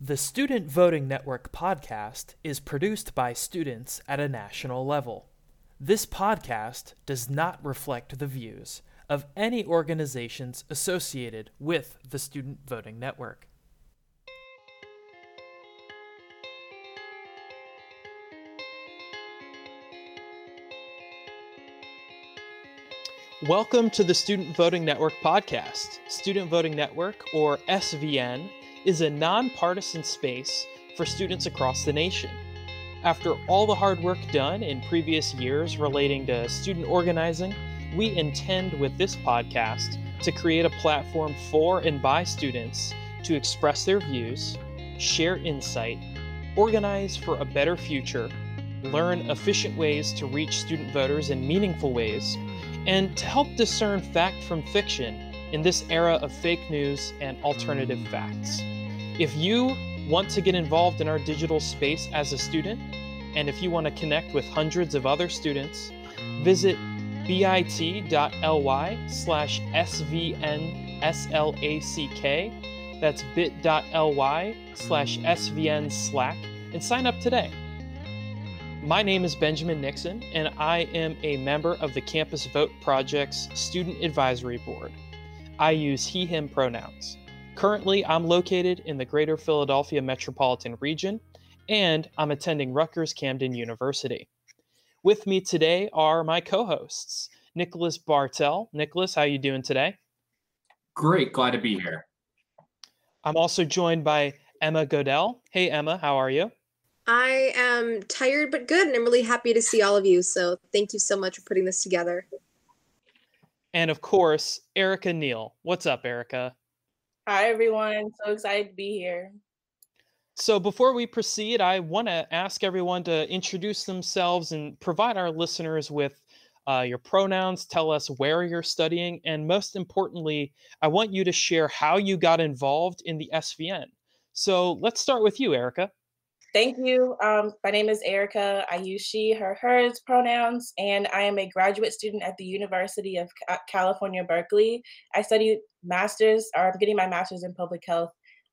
The Student Voting Network podcast is produced by students at a national level. This podcast does not reflect the views of any organizations associated with the Student Voting Network. Welcome to the Student Voting Network podcast. Student Voting Network, or SVN, is a nonpartisan space for students across the nation. After all the hard work done in previous years relating to student organizing, we intend with this podcast to create a platform for and by students to express their views, share insight, organize for a better future, learn efficient ways to reach student voters in meaningful ways, and to help discern fact from fiction in this era of fake news and alternative facts. If you want to get involved in our digital space as a student, and if you want to connect with hundreds of other students, visit bit.ly slash svnslack. That's bit.ly slash svn slack and sign up today. My name is Benjamin Nixon, and I am a member of the Campus Vote Project's Student Advisory Board. I use he, him pronouns. Currently, I'm located in the greater Philadelphia metropolitan region, and I'm attending Rutgers Camden University. With me today are my co-hosts, Nicholas Bartel. Nicholas, how are you doing today? Great, glad to be here. I'm also joined by Emma Godell. Hey Emma, how are you? I am tired but good, and I'm really happy to see all of you. So thank you so much for putting this together. And of course, Erica Neal. What's up, Erica? Hi, everyone. So excited to be here. So, before we proceed, I want to ask everyone to introduce themselves and provide our listeners with uh, your pronouns, tell us where you're studying, and most importantly, I want you to share how you got involved in the SVN. So, let's start with you, Erica. Thank you. Um, my name is Erica. I use she, her, hers pronouns, and I am a graduate student at the University of California, Berkeley. I study master's, or I'm getting my master's in public health,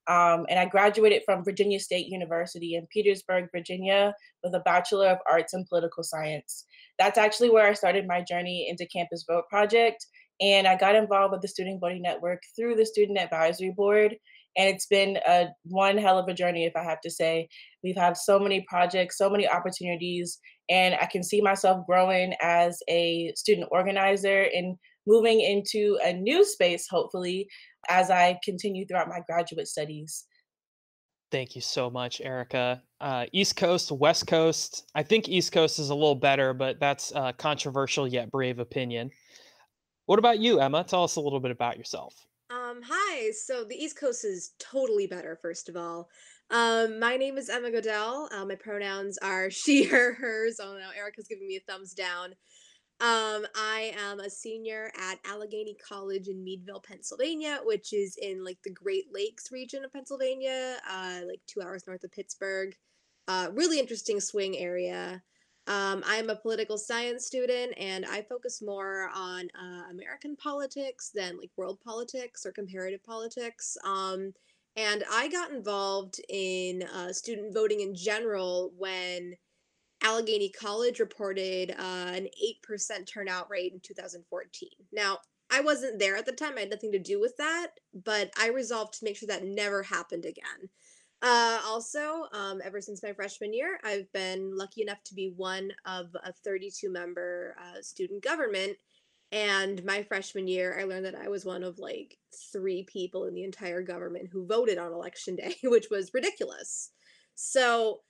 um, and I graduated from Virginia State University in Petersburg, Virginia, with a Bachelor of Arts in Political Science. That's actually where I started my journey into Campus Vote Project, and I got involved with the Student Voting Network through the Student Advisory Board and it's been a one hell of a journey if i have to say we've had so many projects so many opportunities and i can see myself growing as a student organizer and moving into a new space hopefully as i continue throughout my graduate studies Thank you so much, Erica. Uh, East Coast, West Coast. I think East Coast is a little better, but that's a controversial yet brave opinion. What about you, Emma? Tell us a little bit about yourself. Um, hi. So the East Coast is totally better, first of all. Um, my name is Emma Godell. Uh, my pronouns are she, her, hers. Oh no, Erica's giving me a thumbs down. Um, I am a senior at Allegheny College in Meadville, Pennsylvania, which is in like the Great Lakes region of Pennsylvania, uh, like two hours north of Pittsburgh. Uh, really interesting swing area. Um, I'm a political science student and I focus more on uh, American politics than like world politics or comparative politics. Um, and I got involved in uh, student voting in general when Allegheny College reported uh, an 8% turnout rate in 2014. Now, I wasn't there at the time, I had nothing to do with that, but I resolved to make sure that never happened again. Uh, also, um, ever since my freshman year, I've been lucky enough to be one of a 32 member uh, student government. And my freshman year, I learned that I was one of like three people in the entire government who voted on election day, which was ridiculous. So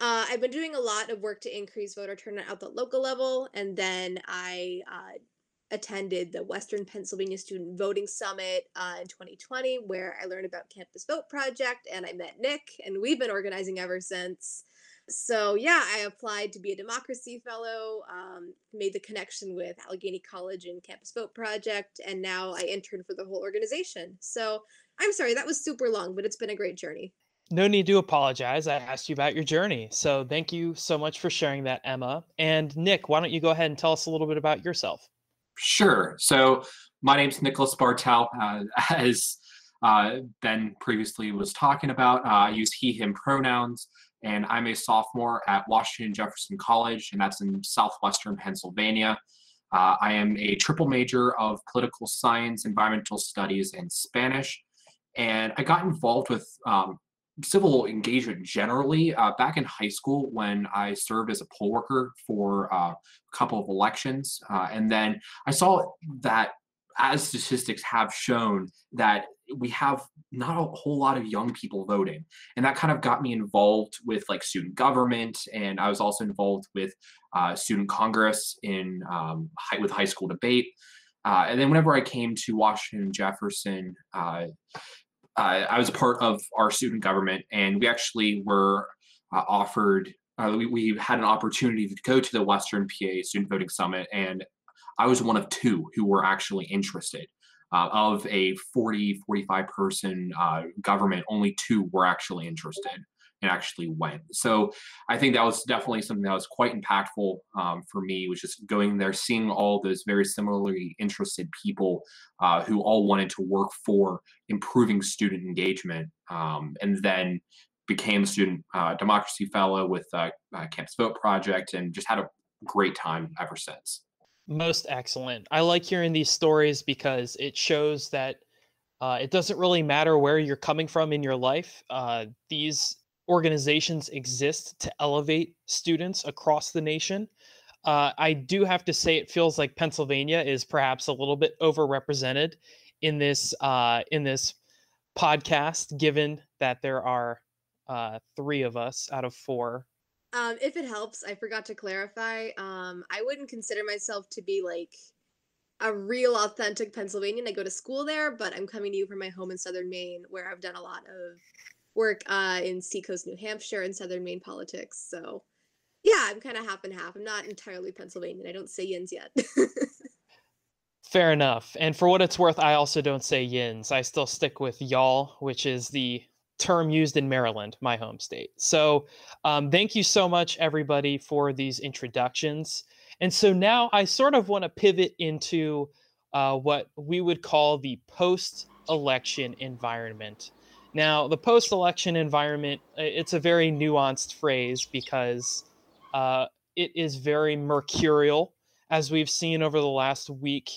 uh, I've been doing a lot of work to increase voter turnout at the local level. And then I uh, attended the Western Pennsylvania Student Voting Summit uh, in 2020, where I learned about Campus Vote Project and I met Nick, and we've been organizing ever since. So, yeah, I applied to be a democracy fellow, um, made the connection with Allegheny College and Campus Vote Project, and now I intern for the whole organization. So, I'm sorry, that was super long, but it's been a great journey. No need to apologize. I asked you about your journey. So, thank you so much for sharing that, Emma. And Nick, why don't you go ahead and tell us a little bit about yourself? Sure. So my name's Nicholas Bartel. Uh, as uh, Ben previously was talking about. Uh, I use he, him pronouns, and I'm a sophomore at Washington Jefferson College, and that's in southwestern Pennsylvania. Uh, I am a triple major of political science, environmental studies, and Spanish. And I got involved with um, civil engagement generally uh, back in high school when I served as a poll worker for uh, a couple of elections. Uh, and then I saw that as statistics have shown that we have not a whole lot of young people voting and that kind of got me involved with like student government and i was also involved with uh, student congress in um, high, with high school debate uh, and then whenever i came to washington jefferson uh, i was a part of our student government and we actually were uh, offered uh, we, we had an opportunity to go to the western pa student voting summit and I was one of two who were actually interested. Uh, of a 40, 45 person uh, government, only two were actually interested actually went. So I think that was definitely something that was quite impactful um, for me, was just going there, seeing all those very similarly interested people uh, who all wanted to work for improving student engagement, um, and then became a student uh, democracy fellow with uh, Campus Vote Project, and just had a great time ever since. Most excellent. I like hearing these stories because it shows that uh, it doesn't really matter where you're coming from in your life. Uh, these organizations exist to elevate students across the nation. Uh, I do have to say, it feels like Pennsylvania is perhaps a little bit overrepresented in this uh, in this podcast, given that there are uh, three of us out of four um, if it helps, I forgot to clarify. Um, I wouldn't consider myself to be like a real authentic Pennsylvanian. I go to school there, but I'm coming to you from my home in southern Maine, where I've done a lot of work uh, in Seacoast, New Hampshire, and southern Maine politics. So, yeah, I'm kind of half and half. I'm not entirely Pennsylvanian. I don't say yins yet. Fair enough. And for what it's worth, I also don't say yins. I still stick with y'all, which is the term used in Maryland, my home state. So, um, thank you so much, everybody, for these introductions. And so now I sort of want to pivot into uh, what we would call the post election environment. Now, the post election environment, it's a very nuanced phrase because uh, it is very mercurial. As we've seen over the last week,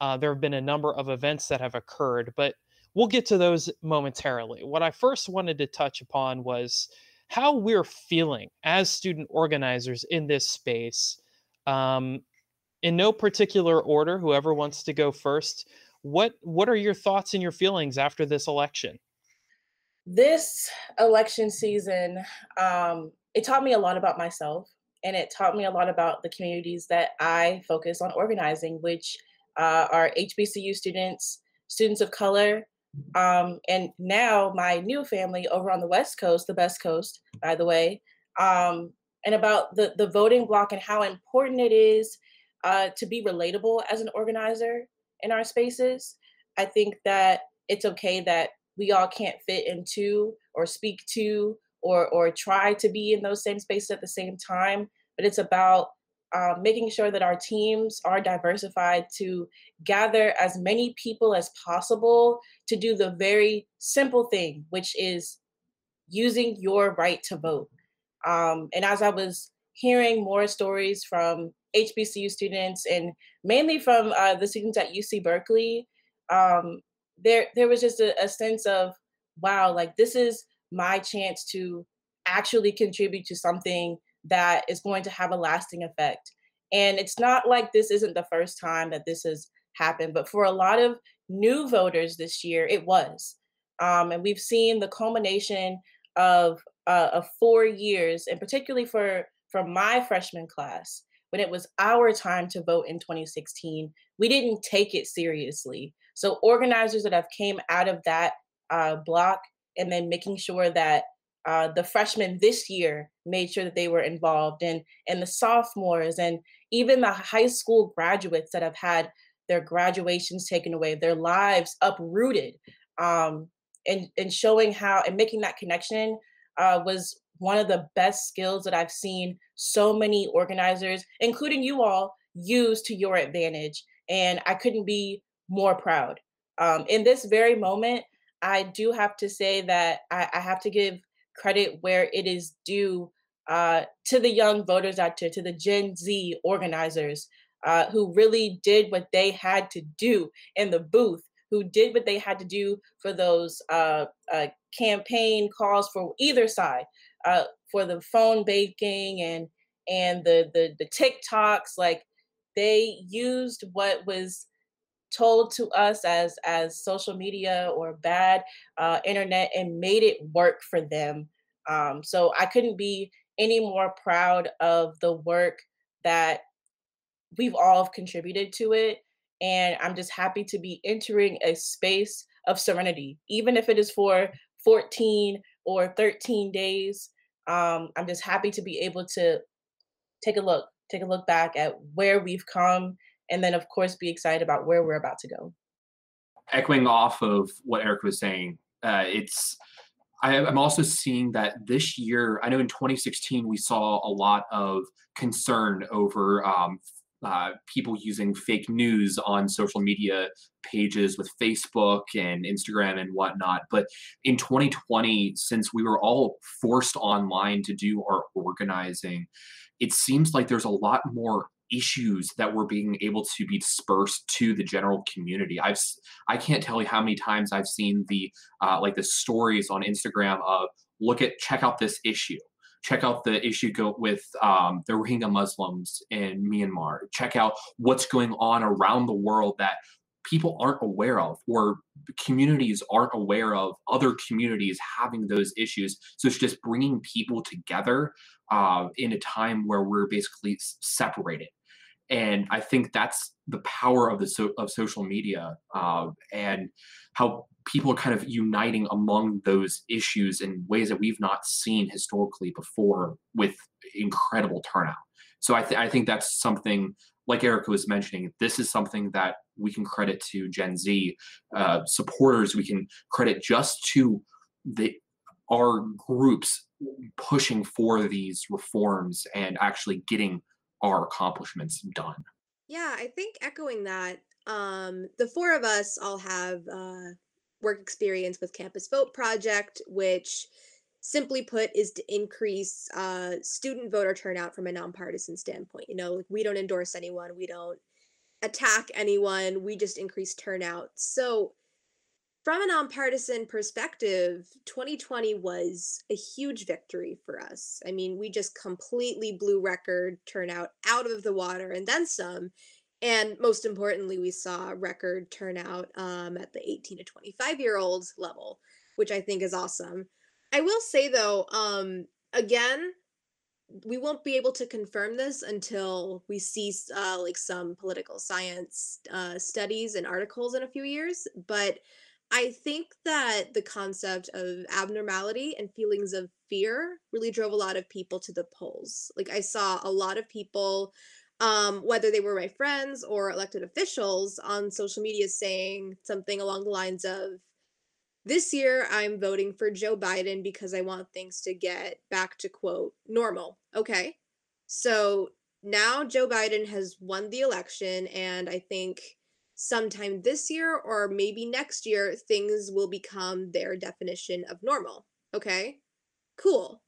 uh, there have been a number of events that have occurred, but we'll get to those momentarily. What I first wanted to touch upon was how we're feeling as student organizers in this space. Um, in no particular order, whoever wants to go first, what what are your thoughts and your feelings after this election? This election season, um, it taught me a lot about myself, and it taught me a lot about the communities that I focus on organizing, which uh, are HBCU students, students of color, um, and now my new family over on the West Coast, the best coast, by the way, um, and about the, the voting block and how important it is uh, to be relatable as an organizer in our spaces. I think that it's okay that we all can't fit into or speak to or or try to be in those same spaces at the same time, but it's about uh, making sure that our teams are diversified to gather as many people as possible to do the very simple thing, which is using your right to vote. Um, and as I was hearing more stories from HBCU students and mainly from uh, the students at UC Berkeley, um, there there was just a, a sense of wow, like this is my chance to actually contribute to something that is going to have a lasting effect. And it's not like this isn't the first time that this has happened, but for a lot of new voters this year, it was. Um, and we've seen the culmination of uh, of four years, and particularly for for my freshman class, when it was our time to vote in 2016, we didn't take it seriously. So organizers that have came out of that uh, block and then making sure that uh, the freshmen this year made sure that they were involved and and the sophomores and even the high school graduates that have had their graduations taken away their lives uprooted um, and and showing how and making that connection uh, was one of the best skills that i've seen so many organizers including you all use to your advantage. And i couldn't be more proud um, in this very moment I do have to say that I, I have to give credit where it is due uh, to the young voters out there, to the Gen Z organizers uh, who really did what they had to do in the booth, who did what they had to do for those uh, uh campaign calls for either side, uh, for the phone banking and and the the the TikToks. Like they used what was told to us as as social media or bad uh, internet and made it work for them. Um, so I couldn't be any more proud of the work that we've all contributed to it. And I'm just happy to be entering a space of serenity, even if it is for 14 or 13 days. Um, I'm just happy to be able to take a look, take a look back at where we've come, and then, of course, be excited about where we're about to go. Echoing off of what Eric was saying, uh, it's I, am also seeing that this year, I know in 2016 we saw a lot of concern over um, uh, people using fake news on social media pages with Facebook and Instagram and whatnot. But in 2020, since we were all forced online to do our organizing, it seems like there's a lot more issues that were being able to be dispersed to the general community. I've I can't tell you how many times I've seen the uh, like the stories on Instagram of look at check out this issue. Check out the issue go with um, the Rohingya Muslims in Myanmar. Check out what's going on around the world that people aren't aware of or communities aren't aware of other communities having those issues so it's just bringing people together uh, in a time where we're basically separated and I think that's the power of the so, of social media uh, and how people are kind of uniting among those issues in ways that we've not seen historically before with incredible turnout. So I, th- I think that's something like Erica was mentioning. This is something that we can credit to Gen Z uh, supporters. We can credit just to the our groups pushing for these reforms and actually getting our accomplishments done. Yeah, I think echoing that, um, the four of us all have uh, work experience with Campus Vote Project, which simply put is to increase uh, student voter turnout from a nonpartisan standpoint. You know, we don't endorse anyone, we don't attack anyone, we just increase turnout. So from a nonpartisan perspective, 2020 was a huge victory for us. I mean, we just completely blew record turnout out of the water and then some. And most importantly, we saw record turnout um, at the 18 to 25 year old level, which I think is awesome. I will say though, um, again, we won't be able to confirm this until we see uh, like some political science uh, studies and articles in a few years. But I think that the concept of abnormality and feelings of fear really drove a lot of people to the polls. Like I saw a lot of people um, whether they were my friends or elected officials on social media saying something along the lines of this year I'm voting for Joe Biden because I want things to get back to quote normal. Okay. So now Joe Biden has won the election and I think sometime this year or maybe next year, things will become their definition of normal. Okay, cool.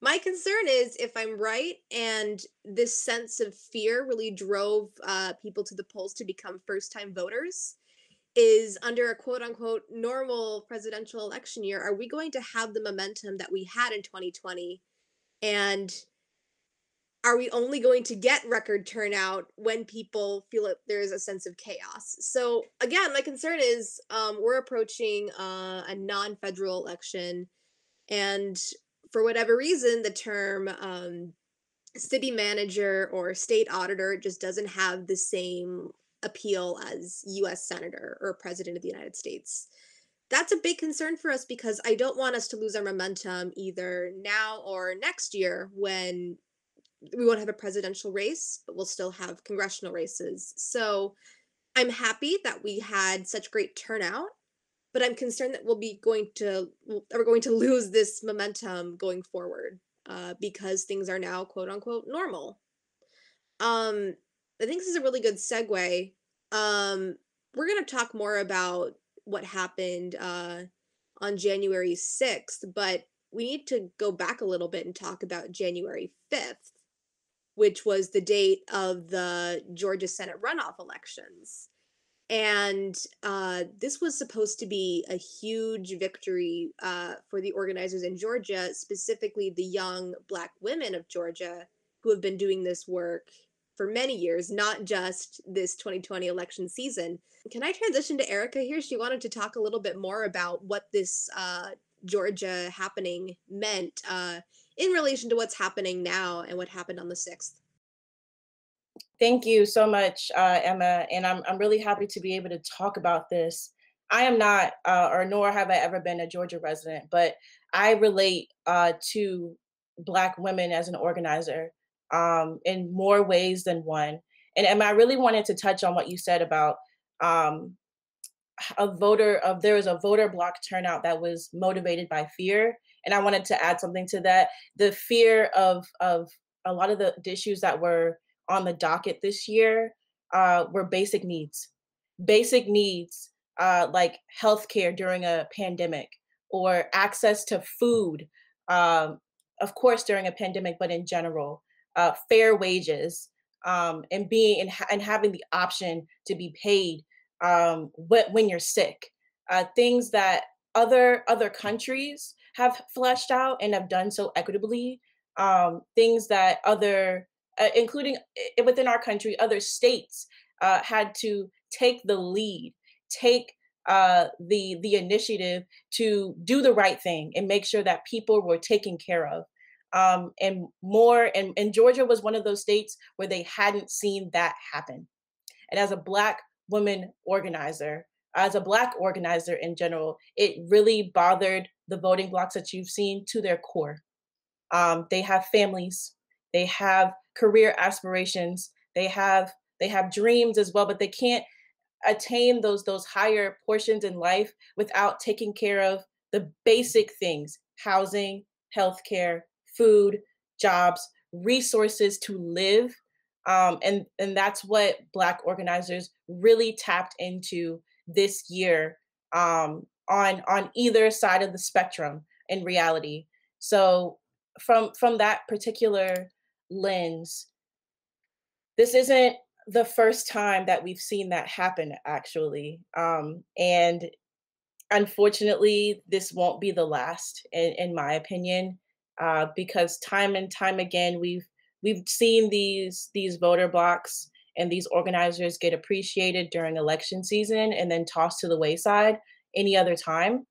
My concern is if I'm right and this sense of fear really drove uh, people to the polls to become first time voters, is under a quote unquote normal presidential election year, are we going to have the momentum that we had in 2020 and are we only going to get record turnout when people feel that there's a sense of chaos? So again, my concern is um, we're approaching uh, a non-federal election, and for whatever reason, the term um, city manager or state auditor just doesn't have the same appeal as U.S. senator or president of the United States. That's a big concern for us because I don't want us to lose our momentum either now or next year when we won't have a presidential race, but we'll still have congressional races. So I'm happy that we had such great turnout, but I'm concerned that we'll be going to we're going to lose this momentum going forward uh, because things are now quote unquote normal. Um, I think this is a really good segue. Um, we're going to talk more about what happened uh, on January 6th, but we need to go back a little bit and talk about January 5th, which was the date of the Georgia Senate runoff elections. And uh, this was supposed to be a huge victory uh, for the organizers in Georgia, specifically the young Black women of Georgia who have been doing this work for many years, not just this 2020 election season. Can I transition to Erica here? She wanted to talk a little bit more about what this uh, Georgia happening meant uh, in relation to what's happening now and what happened on the 6th. Thank you so much, uh, Emma. And I'm, I'm really happy to be able to talk about this. I am not, uh, or nor have I ever been a Georgia resident, but I relate uh, to Black women as an organizer um, in more ways than one. And Emma, I really wanted to touch on what you said about um, a voter of there was a voter block turnout that was motivated by fear and i wanted to add something to that. The fear of of a lot of the issues that were on the docket this year uh, were basic needs. Basic needs uh, like healthcare during a pandemic or access to food um, of course during a pandemic but in general uh, fair wages um, and being and, ha- and having the option to be paid um, when you're sick. Uh, things that other other countries have fleshed out and have done so equitably. Um, things that other, uh, including within our country, other states uh, had to take the lead, take uh, the the initiative to do the right thing and make sure that people were taken care of. Um, and more, and, and Georgia was one of those states where they hadn't seen that happen. And as a Black woman organizer, as a Black organizer in general, it really bothered the voting blocks that you've seen to their core. Um, they have families, they have career aspirations, they have they have dreams as well, but they can't attain those those higher portions in life without taking care of the basic things: housing, healthcare, food, jobs, resources to live um, and and that's what Black organizers really tapped into this year um, on on either side of the spectrum in reality. So from from that particular lens, this isn't the first time that we've seen that happen actually um, and unfortunately this won't be the last in, in my opinion uh, because time and time again we've we've seen these these voter blocks and these organizers get appreciated during election season and then tossed to the wayside any other time.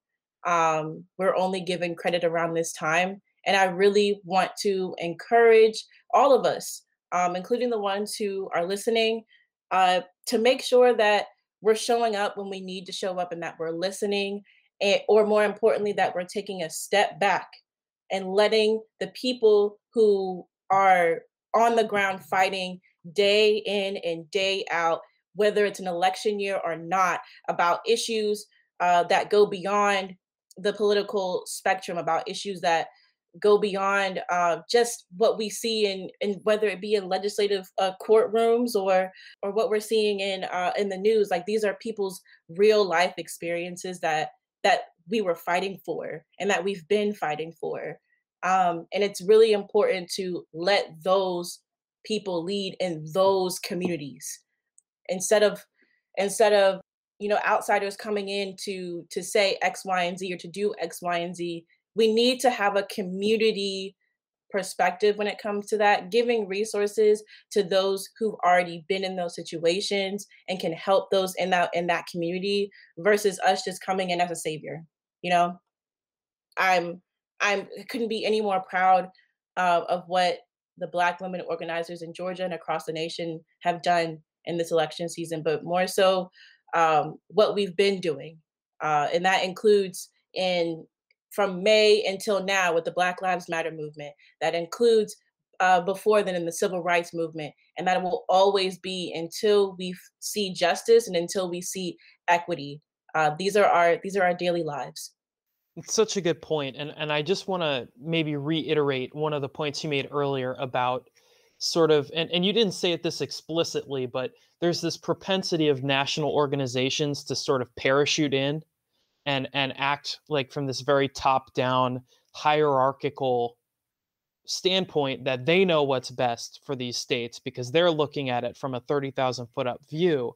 Um, we're only given credit around this time. And I really want to encourage all of us, um, including the ones who are listening, uh, to make sure that we're showing up when we need to show up and that we're listening, and, or more importantly, that we're taking a step back and letting the people who are on the ground fighting day in and day out, whether it's an election year or not, about issues uh, that go beyond the political spectrum, about issues that go beyond uh, just what we see in, in whether it be in legislative uh, courtrooms or or what we're seeing in uh, in the news. Like these are people's real life experiences that that we were fighting for and that we've been fighting for. Um, and it's really important to let those people lead in those communities instead of instead of you know outsiders coming in to to say x y and z or to do x y and z we need to have a community perspective when it comes to that giving resources to those who've already been in those situations and can help those in that in that community versus us just coming in as a savior you know? I'm i'm couldn't be any more proud uh, of what the Black women organizers in Georgia and across the nation have done in this election season, but more so um, what we've been doing. Uh, and that includes in from May until now with the Black Lives Matter movement. That includes uh, before then in the civil rights movement, and that will always be until we see justice and until we see equity. Uh, these are our these are our daily lives. It's such a good point, and and I just want to maybe reiterate one of the points you made earlier about sort of and, and you didn't say it this explicitly, but there's this propensity of national organizations to sort of parachute in and and act like from this very top down hierarchical standpoint that they know what's best for these states because they're looking at it from a 30,000 foot up view.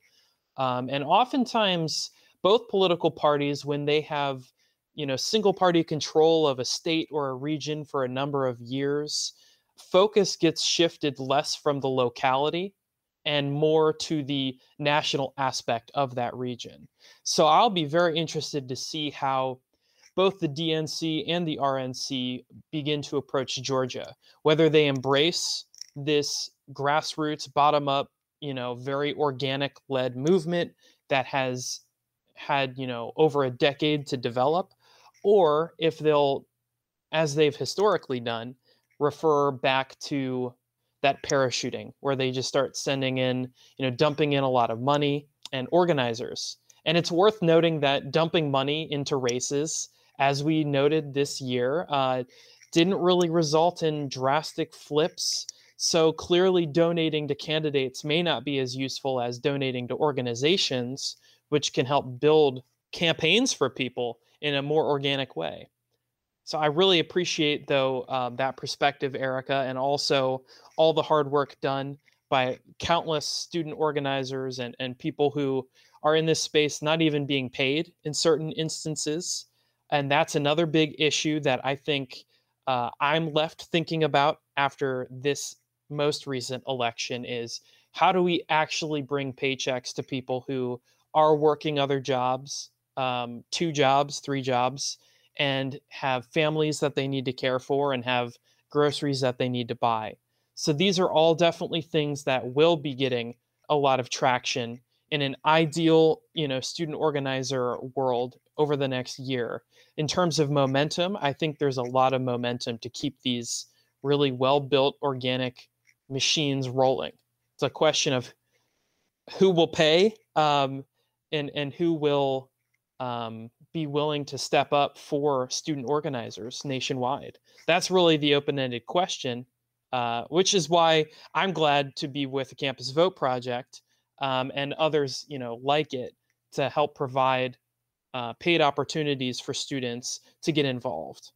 Um, and oftentimes, both political parties, when they have you know single party control of a state or a region for a number of years, focus gets shifted less from the locality and more to the national aspect of that region. So I'll be very interested to see how both the DNC and the RNC begin to approach Georgia, whether they embrace this grassroots, bottom up, you know, very organic led movement that has had, you know, over a decade to develop, or if they'll, as they've historically done, refer back to that parachuting where they just start sending in, you know, dumping in a lot of money and organizers. And it's worth noting that dumping money into races as we noted this year, uh, didn't really result in drastic flips. So clearly, donating to candidates may not be as useful as donating to organizations, which can help build campaigns for people in a more organic way. So I really appreciate, though, um, that perspective, Erica, and also all the hard work done by countless student organizers and, and people who are in this space not even being paid in certain instances and that's another big issue that I think uh, I'm left thinking about after this most recent election is how do we actually bring paychecks to people who are working other jobs, um, two jobs, three jobs, and have families that they need to care for and have groceries that they need to buy. So these are all definitely things that will be getting a lot of traction in an ideal, you know, student organizer world over the next year. In terms of momentum, I think there's a lot of momentum to keep these really well built organic machines rolling. It's a question of who will pay um, and, and who will um, be willing to step up for student organizers nationwide. That's really the open ended question, uh, which is why I'm glad to be with the Campus Vote Project um, and others you know like it to help provide uh, paid opportunities for students to get involved.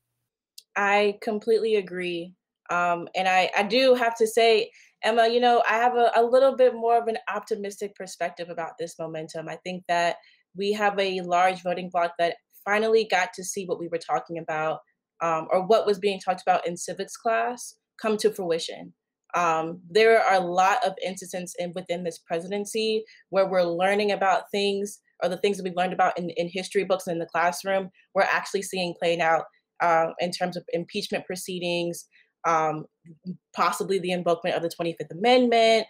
I completely agree. Um, and I, I do have to say, Emma, you know, I have a, a little bit more of an optimistic perspective about this momentum. I think that we have a large voting bloc that finally got to see what we were talking about um, or what was being talked about in civics class come to fruition. Um, there are a lot of instances in, within this presidency where we're learning about things or the things that we've learned about in, in history books in the classroom, we're actually seeing played out uh, in terms of impeachment proceedings, um, possibly the invokement of the 25th Amendment,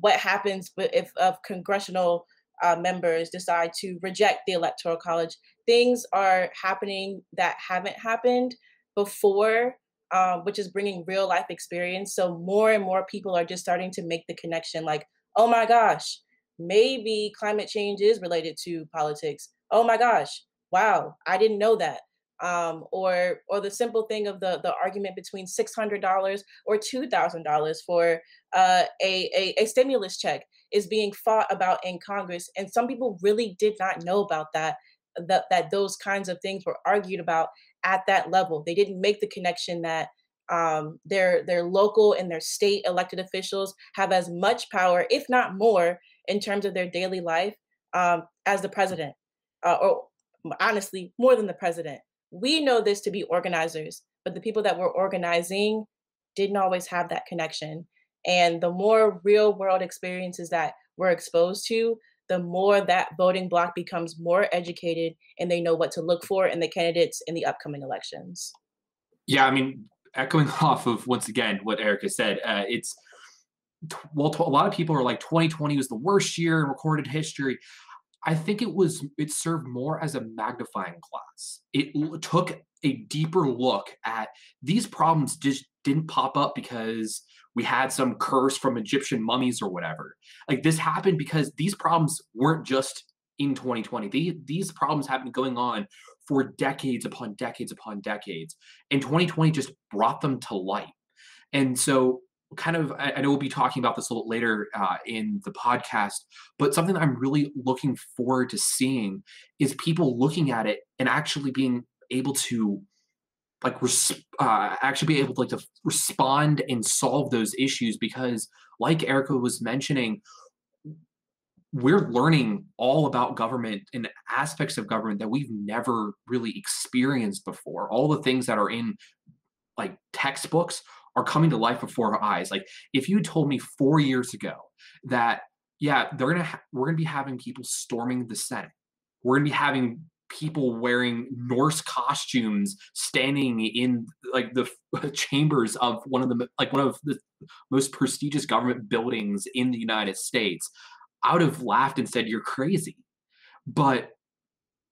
what happens if, if congressional uh, members decide to reject the Electoral College. Things are happening that haven't happened before, uh, which is bringing real life experience. So more and more people are just starting to make the connection like, oh my gosh, maybe climate change is related to politics. Oh my gosh, wow, I didn't know that. Um, or or the simple thing of the the argument between six hundred dollars or two thousand dollars for uh, a, a a stimulus check is being fought about in Congress, and some people really did not know about that. That that those kinds of things were argued about at that level. They didn't make the connection that um, their their local and their state elected officials have as much power, if not more, in terms of their daily life um, as the president, uh, or honestly, more than the president. We know this to be organizers, but the people that were organizing didn't always have that connection. And the more real world experiences that we're exposed to, the more that voting bloc becomes more educated and they know what to look for in the candidates in the upcoming elections. Yeah, I mean, echoing off of once again what Erica said, uh, it's well, a lot of people are like 2020 was the worst year in recorded history. I think it was it served more as a magnifying glass. It took a deeper look at these problems just didn't pop up because we had some curse from Egyptian mummies or whatever. Like this happened because these problems weren't just in 2020. They, these problems have been going on for decades upon decades upon decades. And 2020 just brought them to light. And so kind of I, I, know we'll be talking about this a little later uh, in the podcast but something i'm really looking forward to seeing is people looking at it and actually being able to like res- uh, actually be able to like to respond and solve those issues because like erica was mentioning we're learning all about government and aspects of government that we've never really experienced before all the things that are in like textbooks are coming to life before our eyes. Like if you told me four years ago that yeah, they're gonna ha- we're gonna be having people storming the Senate, we're gonna be having people wearing Norse costumes standing in like the chambers of one of the like one of the most prestigious government buildings in the United States, I would have laughed and said you're crazy. But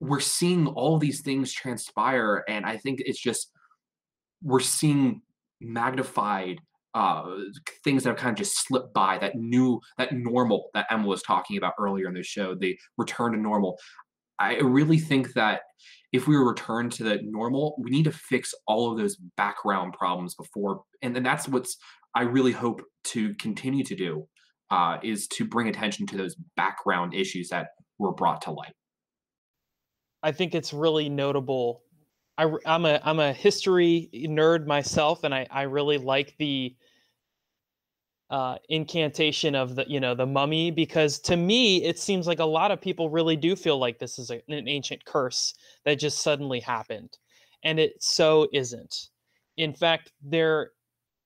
we're seeing all these things transpire, and I think it's just we're seeing magnified uh, things that have kind of just slipped by that new that normal that emma was talking about earlier in the show the return to normal i really think that if we return to the normal we need to fix all of those background problems before and then that's what's i really hope to continue to do uh, is to bring attention to those background issues that were brought to light. I think it's really notable. I, am a I'm a history nerd myself, and I I really like the uh, incantation of the you know the mummy because to me it seems like a lot of people really do feel like this is a, an ancient curse that just suddenly happened, and it so isn't. In fact, there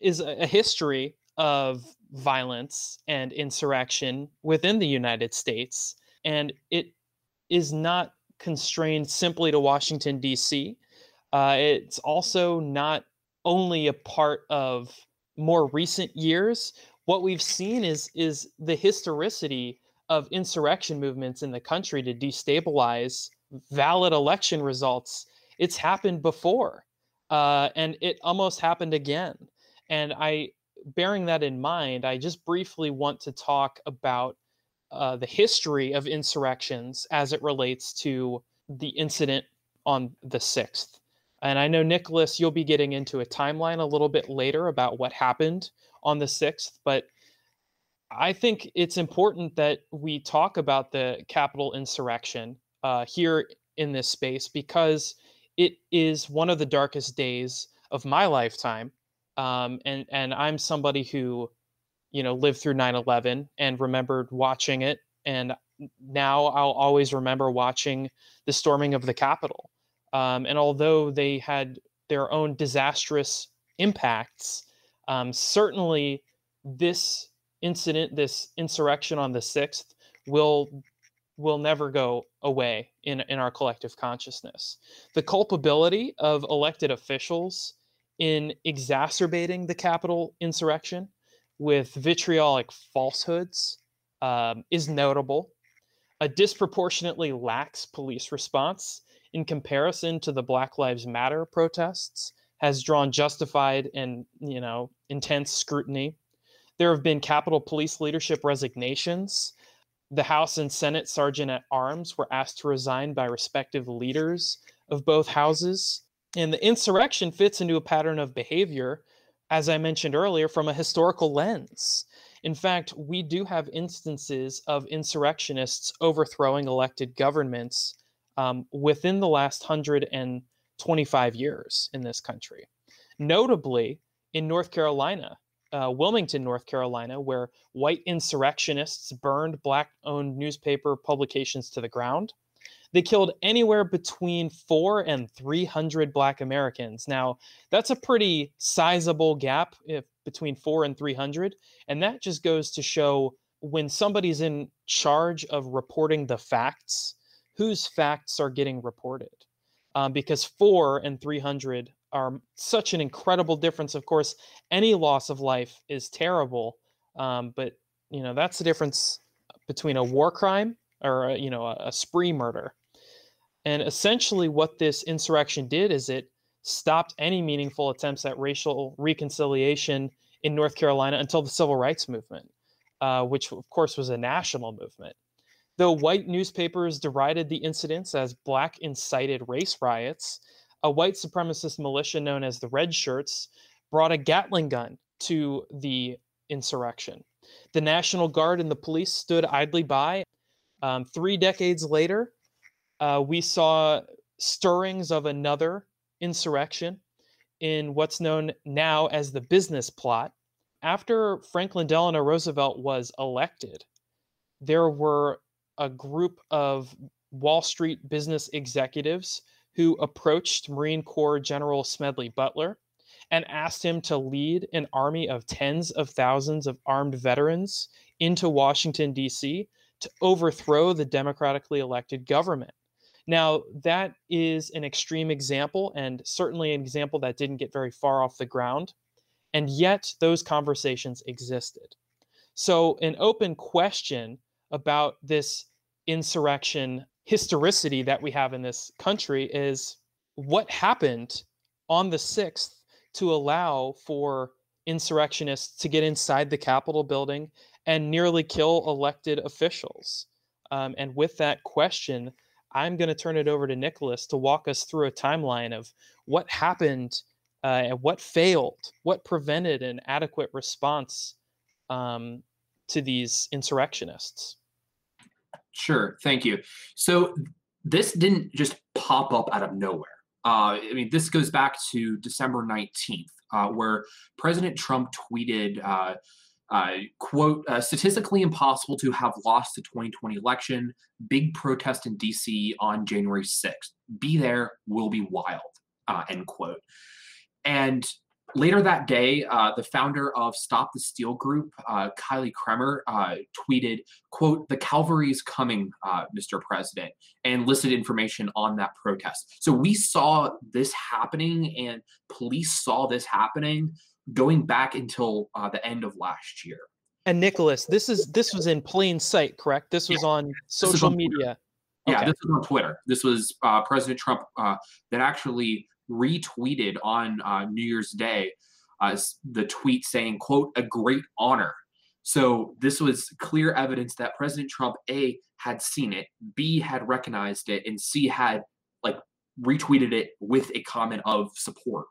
is a, a history of violence and insurrection within the United States, and it is not constrained simply to Washington D.C uh, it's also not only a part of more recent years. What we've seen is is the historicity of insurrection movements in the country to destabilize valid election results. It's happened before, uh, and it almost happened again. And I, bearing that in mind, I just briefly want to talk about uh, the history of insurrections as it relates to the incident on the 6th. And I know, Nicholas, you'll be getting into a timeline a little bit later about what happened on the 6th, but I think it's important that we talk about the Capitol insurrection uh, here in this space because it is one of the darkest days of my lifetime. Um, and, and I'm somebody who, you know, lived through 9 11 and remembered watching it. And now I'll always remember watching the storming of the Capitol. Um, and although they had their own disastrous impacts, um, certainly this incident, this insurrection on the 6th, will will never go away in, in our collective consciousness. The culpability of elected officials in exacerbating the Capitol insurrection with vitriolic falsehoods um, is notable. A disproportionately lax police response in comparison to the Black Lives Matter protests has drawn justified and you know intense scrutiny. There have been Capitol Police leadership resignations. The House and Senate sergeant at arms were asked to resign by respective leaders of both houses. And the insurrection fits into a pattern of behavior, as I mentioned earlier, from a historical lens. In fact, we do have instances of insurrectionists overthrowing elected governments um, within the last 125 years in this country. Notably, in North Carolina, uh, Wilmington, North Carolina, where white insurrectionists burned black owned newspaper publications to the ground. They killed anywhere between four and 300 black Americans. Now, that's a pretty sizable gap if, between four and 300. And that just goes to show when somebody's in charge of reporting the facts whose facts are getting reported. Um, because four and 300 are such an incredible difference. Of course, any loss of life is terrible, um, but you know that's the difference between a war crime or a, you know a, a spree murder. And essentially, what this insurrection did is it stopped any meaningful attempts at racial reconciliation in North Carolina until the Civil Rights Movement, uh, which of course was a national movement. Though white newspapers derided the incidents as black incited race riots, a white supremacist militia known as the Red Shirts brought a Gatling gun to the insurrection. The National Guard and the police stood idly by. Um, three decades later, uh, we saw stirrings of another insurrection in what's known now as the business plot. After Franklin Delano Roosevelt was elected, there were a group of Wall Street business executives who approached Marine Corps General Smedley Butler and asked him to lead an army of tens of thousands of armed veterans into Washington, D.C. to overthrow the democratically elected government. Now, that is an extreme example and certainly an example that didn't get very far off the ground. And yet, those conversations existed. So, an open question about this insurrection historicity that we have in this country is what happened on the 6th to allow for insurrectionists to get inside the Capitol building and nearly kill elected officials. Um, and with that question, I'm going to turn it over to Nicholas to walk us through a timeline of what happened uh, and what failed, what prevented an adequate response um, to these insurrectionists. Sure, thank you. So this didn't just pop up out of nowhere. Uh, I mean, this goes back to December 19th, uh, where President Trump tweeted, uh, uh quote, uh, statistically impossible to have lost the 2020 election, big protest in DC on January 6th. Be there, will be wild, uh, end quote. And Later that day, uh, the founder of Stop the Steal Group, uh, Kayleigh Kremer, uh, tweeted, quote, the cavalry's coming, uh, Mr. President, and listed information on that protest. So we saw this happening and police saw this happening going back until uh, the end of last year. And Nicholas, this is this was in plain sight, correct? This was yeah. on social on media. Yeah, this was on Twitter. This was uh, President Trump that actually retweeted on uh, New Year's Day uh, the tweet saying, quote, a great honor. So this was clear evidence that President Trump, A, had seen it, B, had recognized it, and C, had like retweeted it with a comment of support.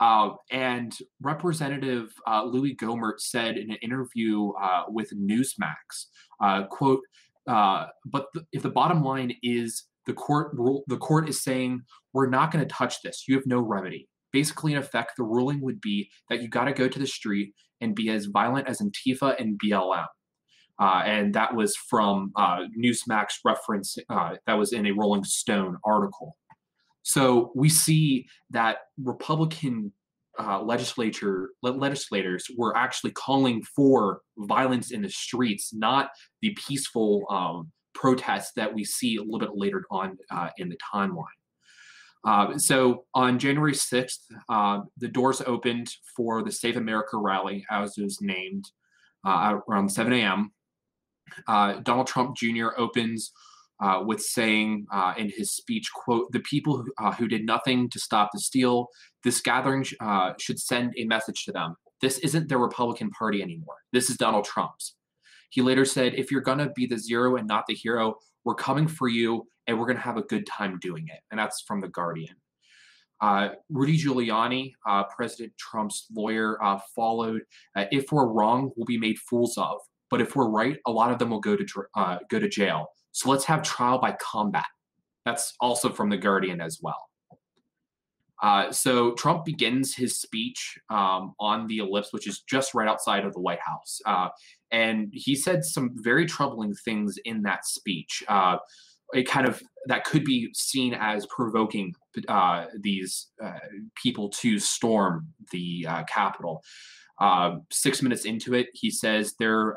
Uh, and Representative uh, Louie Gohmert said in an interview uh, with Newsmax, uh, quote, uh, but if the bottom line is the court rule the court is saying we're not going to touch this. You have no remedy. Basically in effect the ruling would be that you got to go to the street and be as violent as antifa and blm uh, and that was from uh, newsmax reference uh, that was in a rolling stone article. So we see that republican uh, legislature legislators were actually calling for violence in the streets, not the peaceful um, protests that we see a little bit later on uh, in the timeline. Uh, so on January 6th, uh, the doors opened for the Save America rally, as it was named, uh, around 7 a.m. Uh, Donald Trump Jr. opens uh, with saying in his speech, quote, the people who, who, did nothing to stop the steal, this gathering sh- should send a message to them. This isn't the Republican Party anymore. This is Donald Trump's. He later said, If you're going to be the zero and not the hero, we're coming for you and we're going to have a good time doing it. And that's from The Guardian. Uh, Rudy Giuliani, uh, President Trump's lawyer, uh, followed. Uh, if we're wrong, we'll be made fools of. But if we're right, a lot of them will go to uh, go to jail. So let's have trial by combat. That's also from the Guardian as well. Uh, so Trump begins his speech um, on the ellipse, which is just right outside of the White House. Uh, and he said some very troubling things in that speech. Uh, it kind of that could be seen as provoking uh, these uh, people to storm the Capitol. six minutes into it, he says there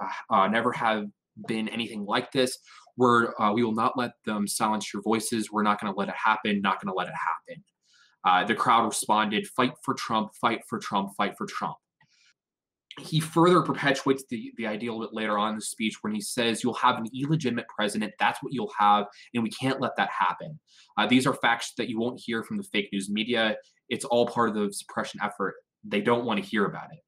never have been anything like this. We're, we will not let them silence your voices. We're not going to let it happen. Not going to let it happen. Uh, the crowd responded, fight for Trump, fight for Trump, fight for Trump. He further perpetuates the, the idea a little bit later on in the speech when he says, You'll have an illegitimate president. That's what you'll have, and we can't let that happen. Uh, these are facts that you won't hear from the fake news media. It's all part of the suppression effort. They don't want to hear about it.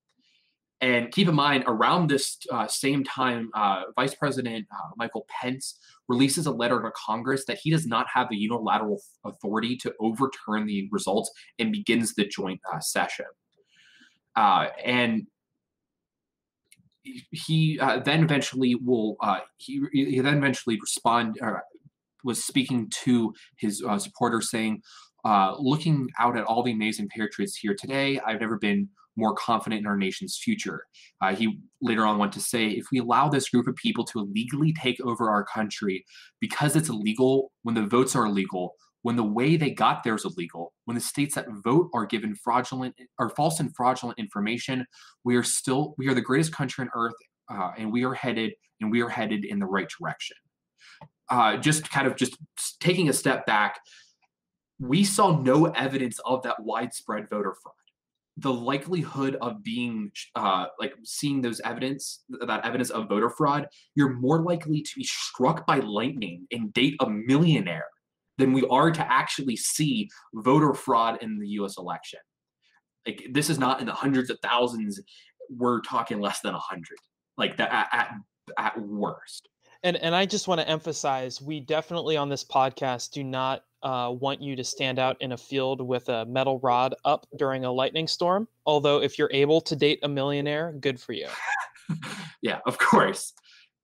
And keep in mind, around this uh, same time, uh, Vice President uh, Michael Pence releases a letter to Congress that he does not have the unilateral authority to overturn the results and begins the joint uh, session. Uh, and he uh, then eventually will uh, he, he then eventually respond uh, was speaking to his uh, supporters saying uh, looking out at all the amazing patriots here today i've never been more confident in our nation's future. Uh, he later on went to say if we allow this group of people to illegally take over our country because it's illegal when the votes are illegal when the way they got there is illegal, when the states that vote are given fraudulent or false and fraudulent information, we are still we are the greatest country on earth, uh, and we are headed and we are headed in the right direction. Uh, just kind of just taking a step back, we saw no evidence of that widespread voter fraud. The likelihood of being uh, like seeing those evidence, that evidence of voter fraud, you're more likely to be struck by lightning and date a millionaire than we are to actually see voter fraud in the US election. Like this is not in the hundreds of thousands. We're talking less than a hundred. Like that at, at, at worst. And and I just want to emphasize, we definitely on this podcast do not uh, want you to stand out in a field with a metal rod up during a lightning storm. Although if you're able to date a millionaire, good for you. yeah, of course.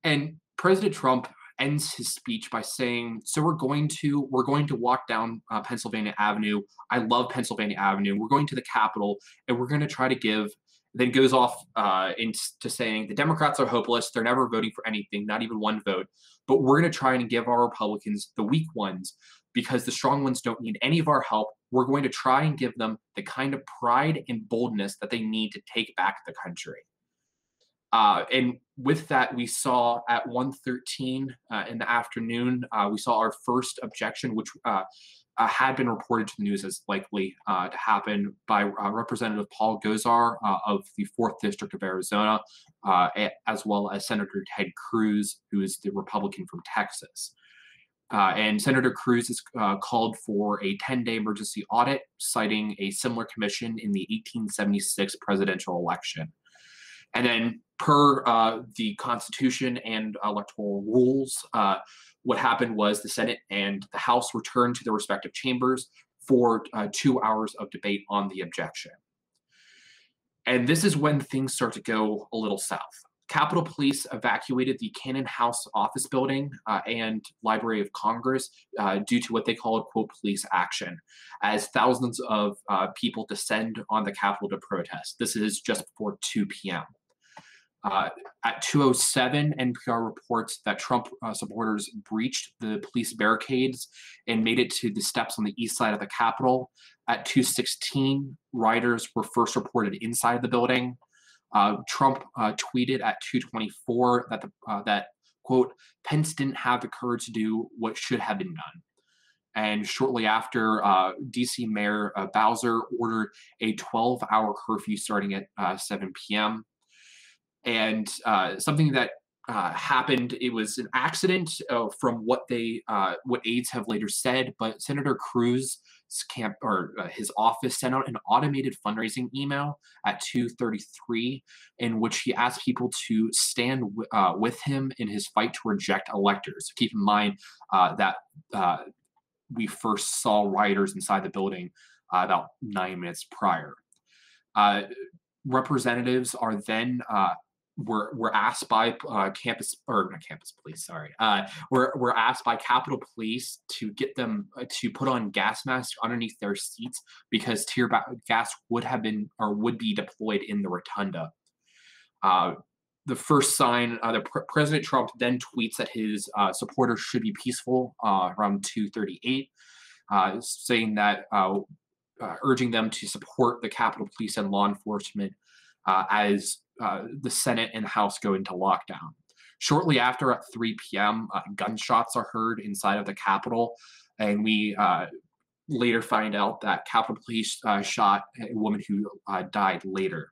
And President Trump ends his speech by saying, "So we're going to we're going to walk down uh, Pennsylvania Avenue. I love Pennsylvania Avenue. We're going to the Capitol, and we're going to try to give." Then goes off uh, into saying the Democrats are hopeless. They're never voting for anything, not even one vote. But we're going to try and give our Republicans, the weak ones, because the strong ones don't need any of our help. We're going to try and give them the kind of pride and boldness that they need to take back the country. Uh, and with that, we saw at 1.13 uh, in the afternoon, uh, we saw our first objection, which uh, uh, had been reported to the news as likely uh, to happen by Representative Paul Gosar of the 4th District of Arizona, as well as Senator Ted Cruz, who is the Republican from Texas. and Senator Cruz has called for a 10 day emergency audit, citing a similar commission in the 1876 presidential election. And then, per uh, the Constitution and electoral rules, uh, what happened was the Senate and the House returned to their respective chambers for uh, two hours of debate on the objection. And this is when things start to go a little south. Capitol Police evacuated the Cannon House office building uh, and Library of Congress uh, due to what they called, quote, police action, as thousands of uh, people descend on the Capitol to protest. This is just before 2 p.m. Uh, at 207, NPR reports that Trump uh, supporters breached the police barricades and made it to the steps on the east side of the Capitol. At 216, rioters were first reported inside the building. Uh, Trump uh, tweeted at 224 that the uh, that quote Pence didn't have the courage to do what should have been done. And shortly after, uh, DC Mayor Bowser ordered a 12-hour curfew starting at 7 p.m and uh, something that uh, happened. It was an accident uh, from what they uh, what aides have later said, but Senator Cruz's camp or uh, his office sent out an automated fundraising email at 2:33 in which he asked people to stand w- uh, with him in his fight to reject electors. Keep in mind that we first saw rioters inside the building about nine minutes prior. representatives are then were were asked by uh, campus or not campus police, sorry, uh, were were asked by Capitol Police to get them uh, to put on gas masks underneath their seats because tear gas would have been or would be deployed in the rotunda. Uh, the first sign, uh, the pr- President Trump then tweets that his supporters should be peaceful around 2:38, uh, saying that urging them to support the Capitol Police and law enforcement as uh, the Senate and House go into lockdown. Shortly after, at 3 p.m., uh, gunshots are heard inside of the Capitol, and we uh, later find out that Capitol Police uh, shot a woman who died later.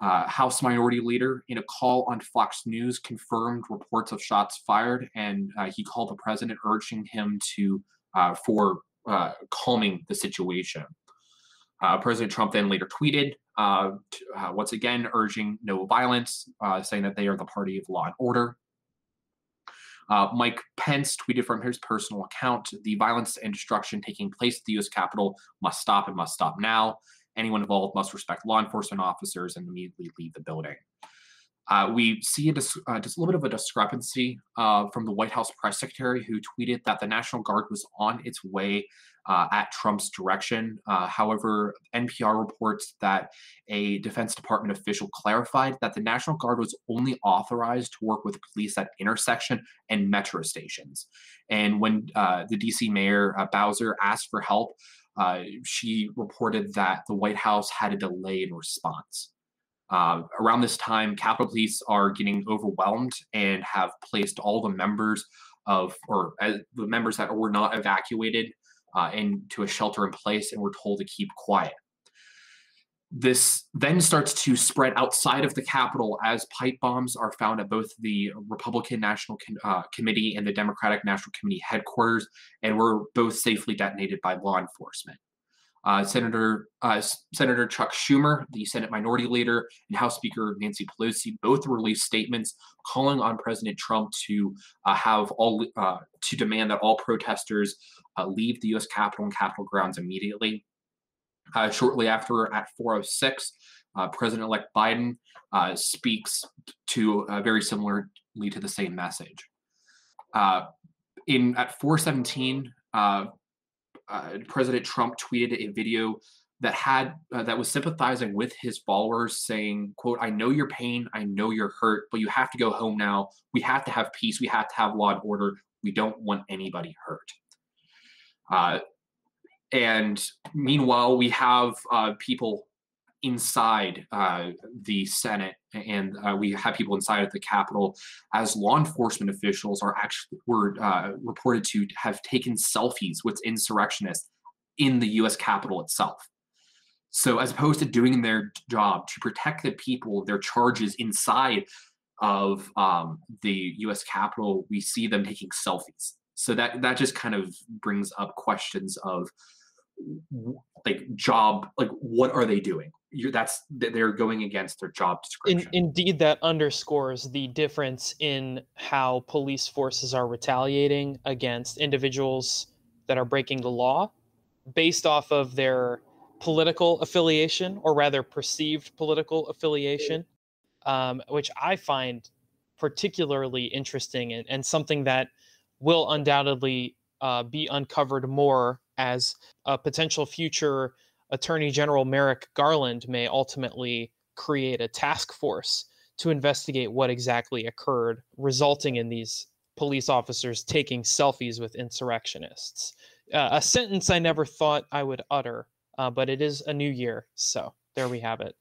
House Minority Leader, in a call on Fox News, confirmed reports of shots fired, and he called the president, urging him to for calming the situation. Uh, President Trump then later tweeted, uh, uh, once again urging no violence, uh, saying that they are the party of law and order. Uh, Mike Pence tweeted from his personal account the violence and destruction taking place at the U.S. Capitol must stop and must stop now. Anyone involved must respect law enforcement officers and immediately leave the building. Uh, we see a, dis- uh, just a little bit of a discrepancy uh, from the White House press secretary who tweeted that the National Guard was on its way uh, at Trump's direction. Uh, however, NPR reports that a Defense Department official clarified that the National Guard was only authorized to work with police at intersection and metro stations. And when uh, the DC Mayor Bowser asked for help, she reported that the White House had a delay in response. Uh, around this time, Capitol Police are getting overwhelmed and have placed all the members of, or uh, the members that were not evacuated, uh, into a shelter in place and were told to keep quiet. This then starts to spread outside of the Capitol as pipe bombs are found at both the Republican National uh, Committee and the Democratic National Committee headquarters and were both safely detonated by law enforcement. Uh, Senator uh, Senator Chuck Schumer, the Senate Minority Leader, and House Speaker Nancy Pelosi both released statements calling on President Trump to uh, have all uh, to demand that all protesters uh, leave the U.S. Capitol and Capitol grounds immediately. Uh, shortly after, at 4:06, President-elect Biden speaks to very similarly to the same message. in at 4:17 uh, President Trump tweeted a video that had uh, that was sympathizing with his followers saying quote i know your pain i know you're hurt but you have to go home now. We have to have peace. We have to have law and order. We don't want anybody hurt. Uh, and meanwhile we have uh, people inside uh, the Senate and uh, we have people inside of the Capitol as law enforcement officials are actually were uh, reported to have taken selfies with insurrectionists in the U.S. Capitol itself. So as opposed to doing their job to protect the people, their charges inside of um, the U.S. Capitol, we see them taking selfies. So that that just kind of brings up questions of like job like what are they doing you're, that's they're going against their job description. In, indeed, that underscores the difference in how police forces are retaliating against individuals that are breaking the law based off of their political affiliation, or rather perceived political affiliation, um, which I find particularly interesting and, and something that will undoubtedly uh, be uncovered more as a potential future Attorney General Merrick Garland may ultimately create a task force to investigate what exactly occurred, resulting in these police officers taking selfies with insurrectionists. Uh, a sentence I never thought I would utter, uh, but it is a new year. So there we have it.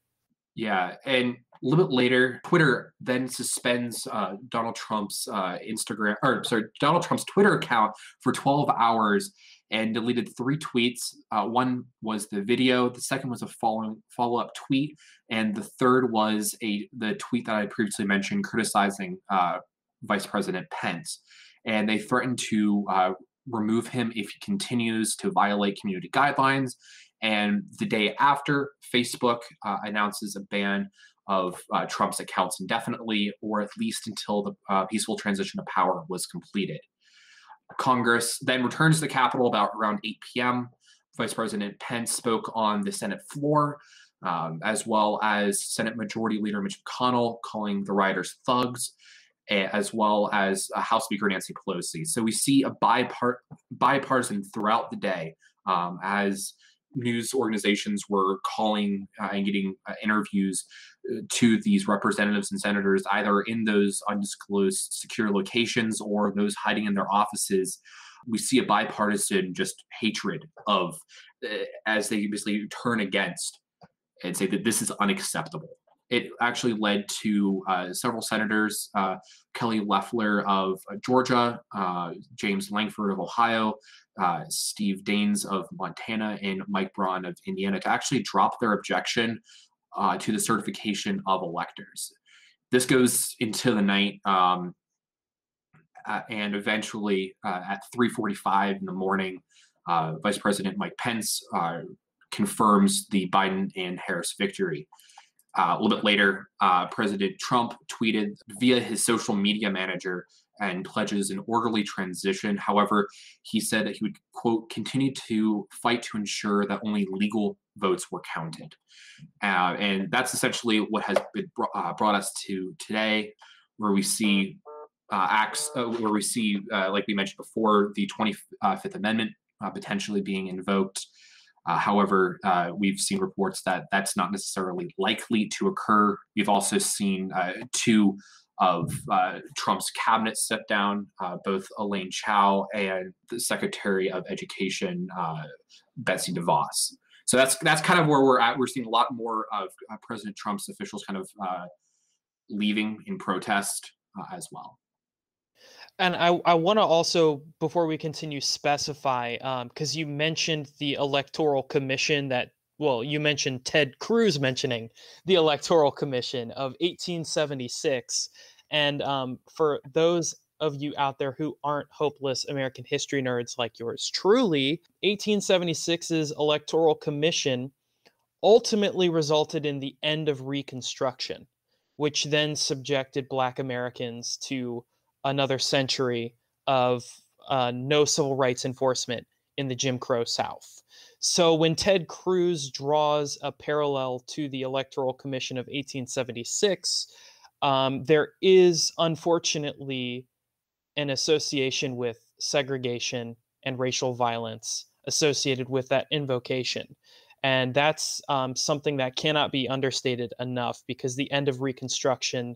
Yeah. And a little bit later, Twitter then suspends uh, Donald Trump's uh, Instagram, or sorry, Donald Trump's Twitter account for 12 hours and deleted three tweets. Uh, one was the video, the second was a follow up tweet, and the third was a the tweet that I previously mentioned criticizing uh, Vice President Pence, and they threatened to uh, remove him if he continues to violate community guidelines. And the day after, Facebook uh, announces a ban of uh, Trump's accounts indefinitely, or at least until the uh, peaceful transition of power was completed. Congress then returns to the Capitol about around 8 p.m. Vice President Pence spoke on the Senate floor, um, as well as Senate Majority Leader Mitch McConnell calling the rioters thugs, as well as uh, House Speaker Nancy Pelosi. So we see a bipart- bipartisan throughout the day um, as news organizations were calling uh, and getting uh, interviews uh, to these representatives and senators, either in those undisclosed secure locations or those hiding in their offices. We see a bipartisan just hatred of uh, as they basically turn against and say that this is unacceptable. It actually led to uh, several senators, uh, Kelly Loeffler of Georgia, James Lankford of Ohio, uh, Steve Daines of Montana and Mike Braun of Indiana to actually drop their objection uh, to the certification of electors. This goes into the night, um, uh, and eventually uh, at 3:45 in the morning, uh, Vice President Mike Pence uh, confirms the Biden and Harris victory. A little bit later, President Trump tweeted via his social media manager and pledges an orderly transition. However, he said that he would, quote, continue to fight to ensure that only legal votes were counted. Uh, and that's essentially what has been brought, uh, brought us to today, where we see uh, acts, uh, where we see, uh, like we mentioned before, the 25th Amendment uh, potentially being invoked. Uh, however, uh, we've seen reports that that's not necessarily likely to occur. We've also seen uh, two of uh, Trump's cabinet step down, uh, both Elaine Chao and the Secretary of Education, Betsy DeVos. So that's that's kind of where we're at. We're seeing a lot more of President Trump's officials kind of leaving in protest as well. And I, I want to also, before we continue, specify because um, you mentioned the Electoral Commission that, well, you mentioned Ted Cruz mentioning the Electoral Commission of 1876. And um, for those of you out there who aren't hopeless American history nerds like yours truly, 1876's Electoral Commission ultimately resulted in the end of Reconstruction, which then subjected Black Americans to another century of uh, no civil rights enforcement in the Jim Crow South. So when Ted Cruz draws a parallel to the Electoral Commission of 1876, um, there is unfortunately an association with segregation and racial violence associated with that invocation. And that's um, something that cannot be understated enough because the end of Reconstruction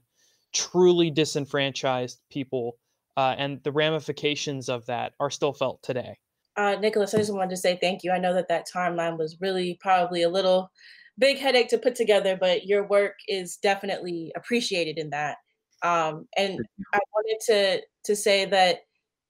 truly disenfranchised people, uh, and the ramifications of that are still felt today. Uh, Nicholas, I just wanted to say thank you. I know that that timeline was really probably a little big headache to put together, but your work is definitely appreciated in that. Um, and I wanted to to say that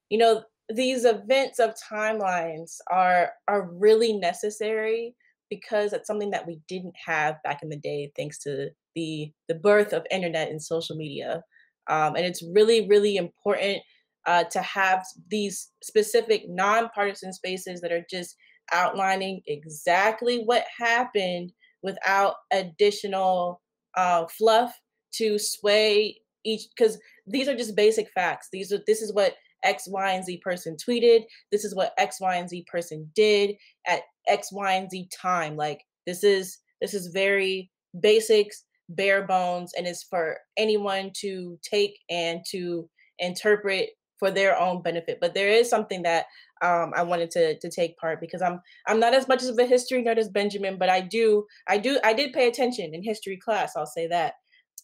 you know these events of timelines are are really necessary because it's something that we didn't have back in the day, thanks to the the birth of internet and social media. Um, and it's really, really important uh, to have these specific nonpartisan spaces that are just outlining exactly what happened without additional uh, fluff to sway each because these are just basic facts these are this is what x y and z person tweeted this is what x y and z person did at x y and z time like this is this is very basics bare bones and is for anyone to take and to interpret for their own benefit but there is something that um, I wanted to to take part because I'm I'm not as much of a history nerd as Benjamin, but I do I do I did pay attention in history class. I'll say that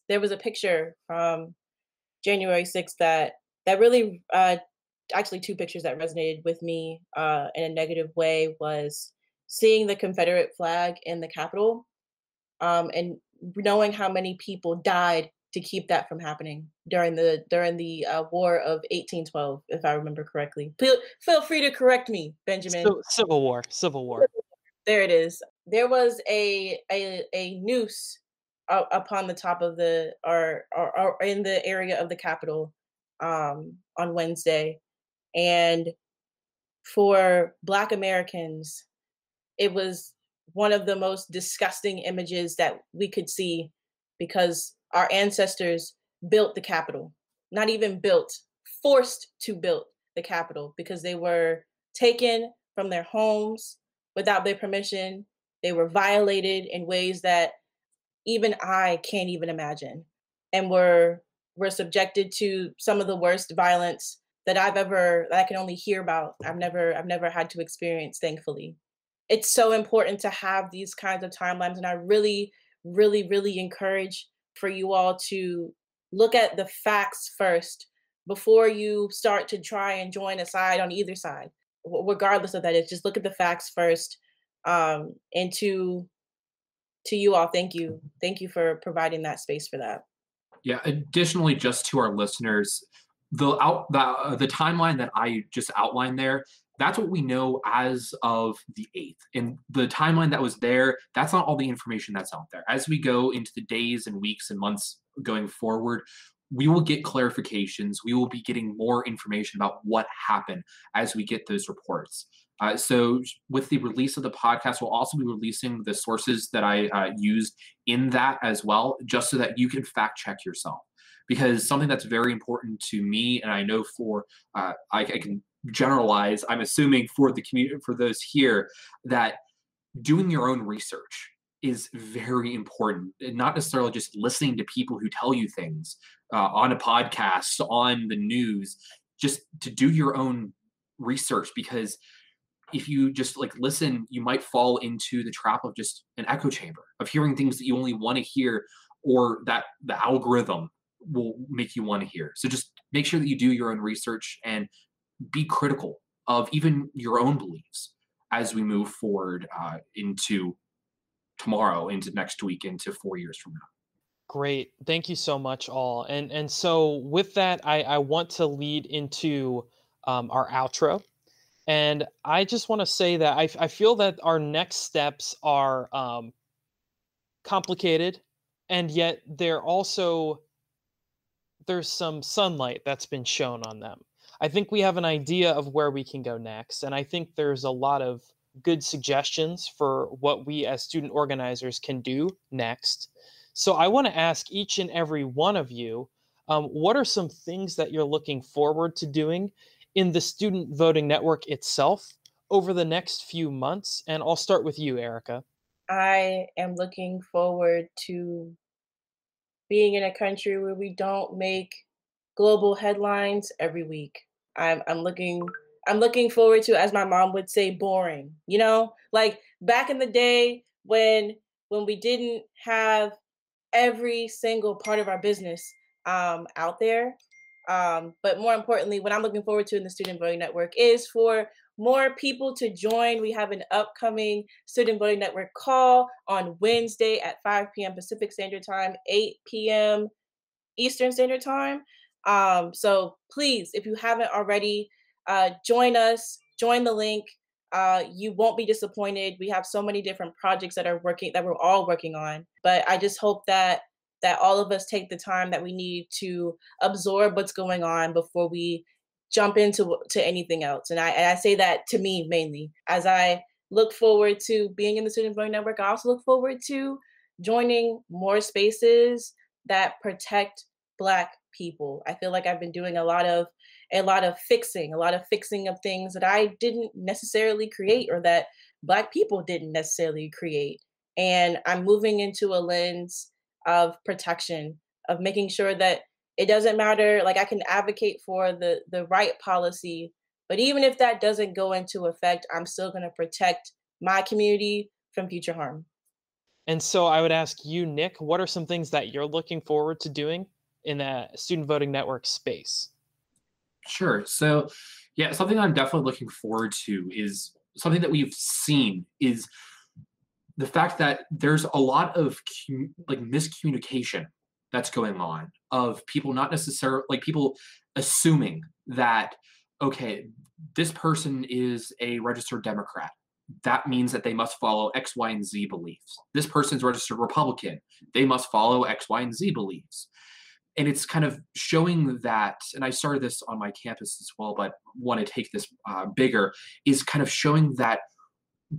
there was a picture from January 6th that that really uh, actually two pictures that resonated with me uh, in a negative way was seeing the Confederate flag in the Capitol um, and knowing how many people died to keep that from happening during the during the uh, War of 1812, if I remember correctly. Feel, feel free to correct me, Benjamin. Civil War, Civil War. There it is. There was a a, a noose uh, upon the top of the or, or, or in the area of the Capitol um, on Wednesday, and for Black Americans, it was one of the most disgusting images that we could see because our ancestors built the Capitol, not even built, forced to build the Capitol because they were taken from their homes without their permission. They were violated in ways that even I can't even imagine, and were were subjected to some of the worst violence that I've ever that I can only hear about. I've never I've never had to experience, thankfully it's so important to have these kinds of timelines. And I really, really, really encourage for you all to look at the facts first before you start to try and join a side on either side. Regardless of that, it's just look at the facts first. Um, and to to you all, thank you, thank you for providing that space for that. Yeah. Additionally, just to our listeners, the out the, uh, the timeline that I just outlined there that's what we know as of the 8th. And the timeline that was there, that's not all the information that's out there. As we go into the days and weeks and months going forward, we will get clarifications. We will be getting more information about what happened as we get those reports. Uh, so, with the release of the podcast, we'll also be releasing the sources that I uh, used in that as well, just so that you can fact check yourself because something that's very important to me, and I know for uh, I, I can generalize. I'm assuming for the community for those here that doing your own research is very important and not necessarily just listening to people who tell you things uh, on a podcast on the news just to do your own research because if you just like listen you might fall into the trap of just an echo chamber of hearing things that you only want to hear or that the algorithm will make you want to hear so just make sure that you do your own research and be critical of even your own beliefs as we move forward uh, into tomorrow, into next week, into four years from now. Great. Thank you so much, all. And and so with that, I, I want to lead into um, our outro. And I just want to say that I, I feel that our next steps are um, complicated, and yet they're also there's some sunlight that's been shown on them. I think we have an idea of where we can go next, and I think there's a lot of good suggestions for what we as student organizers can do next. So I want to ask each and every one of you um, what are some things that you're looking forward to doing in the student voting network itself over the next few months? And I'll start with you, Erica. I am looking forward to being in a country where we don't make global headlines every week. I'm, I'm looking I'm looking forward to, as my mom would say, boring. You know, like back in the day when when we didn't have every single part of our business um, out there. Um, but more importantly, what I'm looking forward to in the Student Voting Network is for more people to join. We have an upcoming Student Voting Network call on Wednesday at 5 p.m. Pacific Standard Time, 8 p.m. Eastern Standard Time. Um, so please, if you haven't already, uh, join us, join the link. Uh, you won't be disappointed. We have so many different projects that are working that we're all working on. But I just hope that that all of us take the time that we need to absorb what's going on before we jump into to anything else. And I and I say that to me mainly as I look forward to being in the Student Voting Network. I also look forward to joining more spaces that protect Black people. I feel like I've been doing a lot of a lot of fixing, a lot of fixing of things that I didn't necessarily create or that Black people didn't necessarily create. And I'm moving into a lens of protection, of making sure that it doesn't matter, like I can advocate for the, the right policy, but even if that doesn't go into effect, I'm still going to protect my community from future harm. And so I would ask you, Nick, what are some things that you're looking forward to doing in the student voting network space? Sure. So, yeah, something I'm definitely looking forward to is something that we've seen is the fact that there's a lot of like miscommunication that's going on of people not necessarily like people assuming that okay this person is a registered democrat that means that they must follow x y and z beliefs this person's registered republican they must follow x y and z beliefs and it's kind of showing that and i started this on my campus as well but want to take this uh, bigger is kind of showing that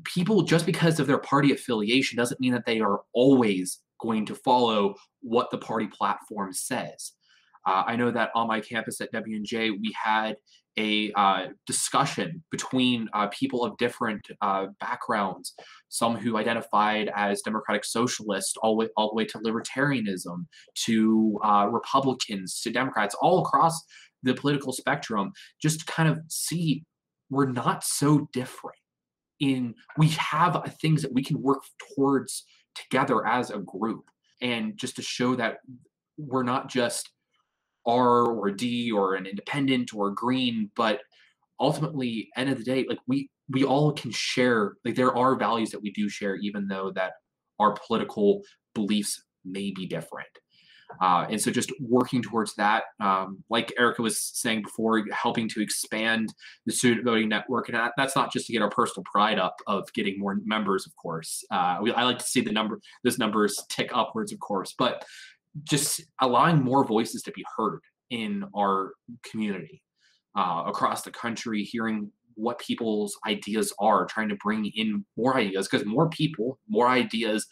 people just because of their party affiliation doesn't mean that they are always going to follow what the party platform says. Uh, I know that on my campus at W&J, we had a uh, discussion between uh, people of different uh, backgrounds, some who identified as democratic socialist, all, way, all the way to libertarianism, to uh, Republicans, to Democrats, all across the political spectrum, just to kind of see we're not so different. In we have things that we can work towards together as a group, and just to show that we're not just R or D or an independent or green, but ultimately, end of the day, like we we all can share. Like there are values that we do share, even though that our political beliefs may be different. Uh, and so just working towards that, um, like Erica was saying before, helping to expand the student voting network. And that's not just to get our personal pride up of getting more members, of course. Uh, we, I like to see the number, those numbers tick upwards, of course, but just allowing more voices to be heard in our community uh, across the country, hearing what people's ideas are, trying to bring in more ideas because more people, more ideas,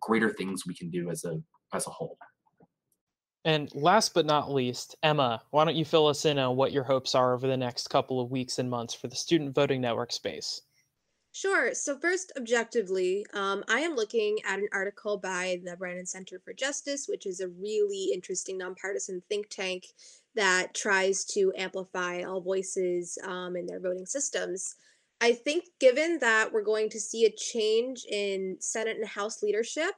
greater things we can do as a as a whole. And last but not least, Emma, why don't you fill us in on what your hopes are over the next couple of weeks and months for the Student Voting Network space? Sure. So, first, objectively, um, I am looking at an article by the Brennan Center for Justice, which is a really interesting nonpartisan think tank that tries to amplify all voices um, in their voting systems. I think, given that we're going to see a change in Senate and House leadership,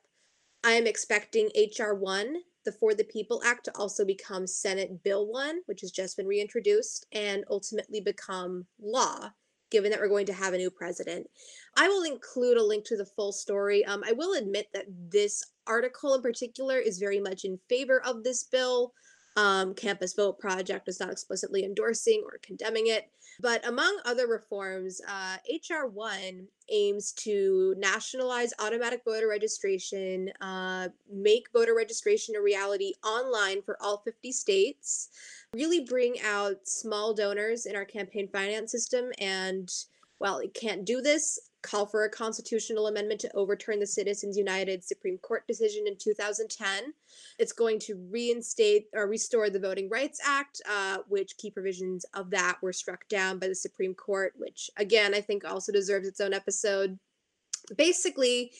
I am expecting H.R. 1 the For the People Act to also become Senate Bill 1, which has just been reintroduced, and ultimately become law, given that we're going to have a new president. I will include a link to the full story. Um, I will admit that this article in particular is very much in favor of this bill. Um, Campus Vote Project is not explicitly endorsing or condemning it. But among other reforms, uh, HR 1 aims to nationalize automatic voter registration, uh, make voter registration a reality online for all 50 states, really bring out small donors in our campaign finance system. And while it can't do this, call for a constitutional amendment to overturn the Citizens United Supreme Court decision in 2010. It's going to reinstate or restore the Voting Rights Act, uh, which key provisions of that were struck down by the Supreme Court, which again, I think also deserves its own episode. Basically,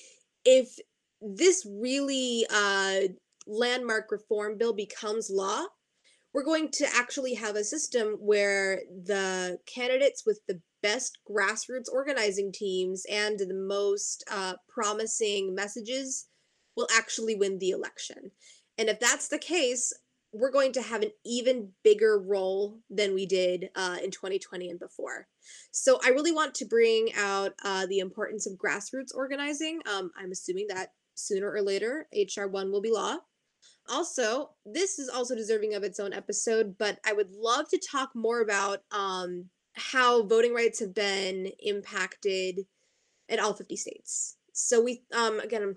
if this really uh, landmark reform bill becomes law, we're going to actually have a system where the candidates with the best grassroots organizing teams and the most uh, promising messages will actually win the election. And if that's the case, we're going to have an even bigger role than we did uh, in 2020 and before. So I really want to bring out uh, the importance of grassroots organizing. Um, I'm assuming that sooner or later, HR1 will be law. Also, this is also deserving of its own episode, but I would love to talk more about um, how voting rights have been impacted in all 50 states. So we um again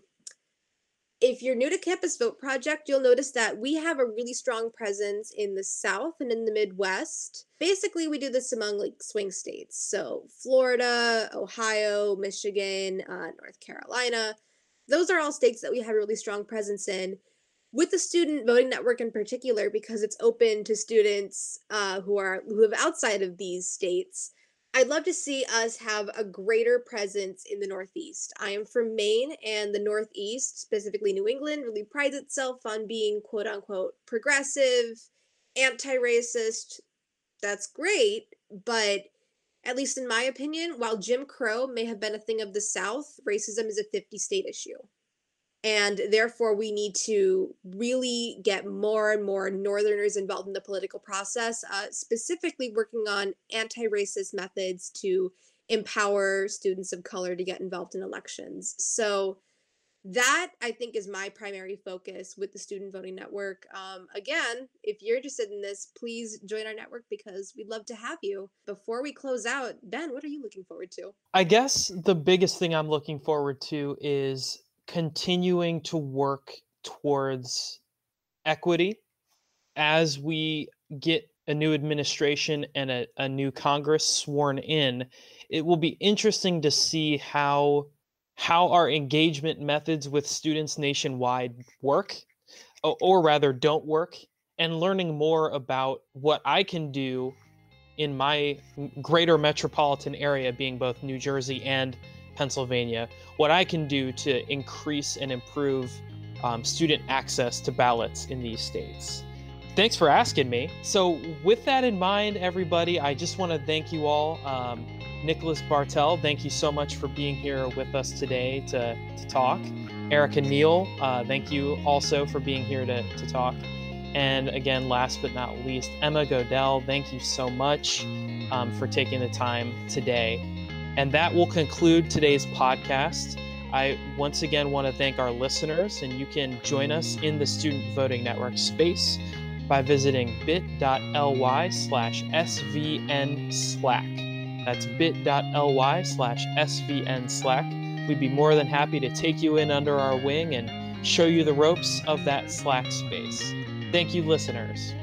if you're new to Campus Vote Project, you'll notice that we have a really strong presence in the South and in the Midwest. Basically, we do this among like swing states. So, Florida, Ohio, Michigan, uh, North Carolina. Those are all states that we have a really strong presence in with the student voting network in particular because it's open to students uh, who are who live outside of these states i'd love to see us have a greater presence in the northeast. I am from maine and the northeast specifically new england really prides itself on being quote unquote progressive anti-racist. That's great but at least in my opinion while jim crow may have been a thing of the south racism is a 50 state issue and therefore, we need to really get more and more Northerners involved in the political process, uh, specifically working on anti racist methods to empower students of color to get involved in elections. So, that I think is my primary focus with the Student Voting Network. Um, again, if you're interested in this, please join our network because we'd love to have you. Before we close out, Ben, what are you looking forward to? I guess the biggest thing I'm looking forward to is continuing to work towards equity as we get a new administration and a, a new Congress sworn in. It will be interesting to see how how our engagement methods with students nationwide work, or, or rather don't work, and learning more about what I can do in my greater metropolitan area, being both New Jersey and Pennsylvania, what I can do to increase and improve um, student access to ballots in these states. Thanks for asking me. So, with that in mind, everybody, I just want to thank you all. Um, Nicholas Bartel, thank you so much for being here with us today to, to talk. Erica Neal, uh, thank you also for being here to, to talk. And again, last but not least, Emma Godell, thank you so much um, for taking the time today. And that will conclude today's podcast. I once again want to thank our listeners, and you can join us in the Student Voting Network space by visiting bit.ly slash svn slack. That's bit.ly slash svn slack. We'd be more than happy to take you in under our wing and show you the ropes of that Slack space. Thank you, listeners.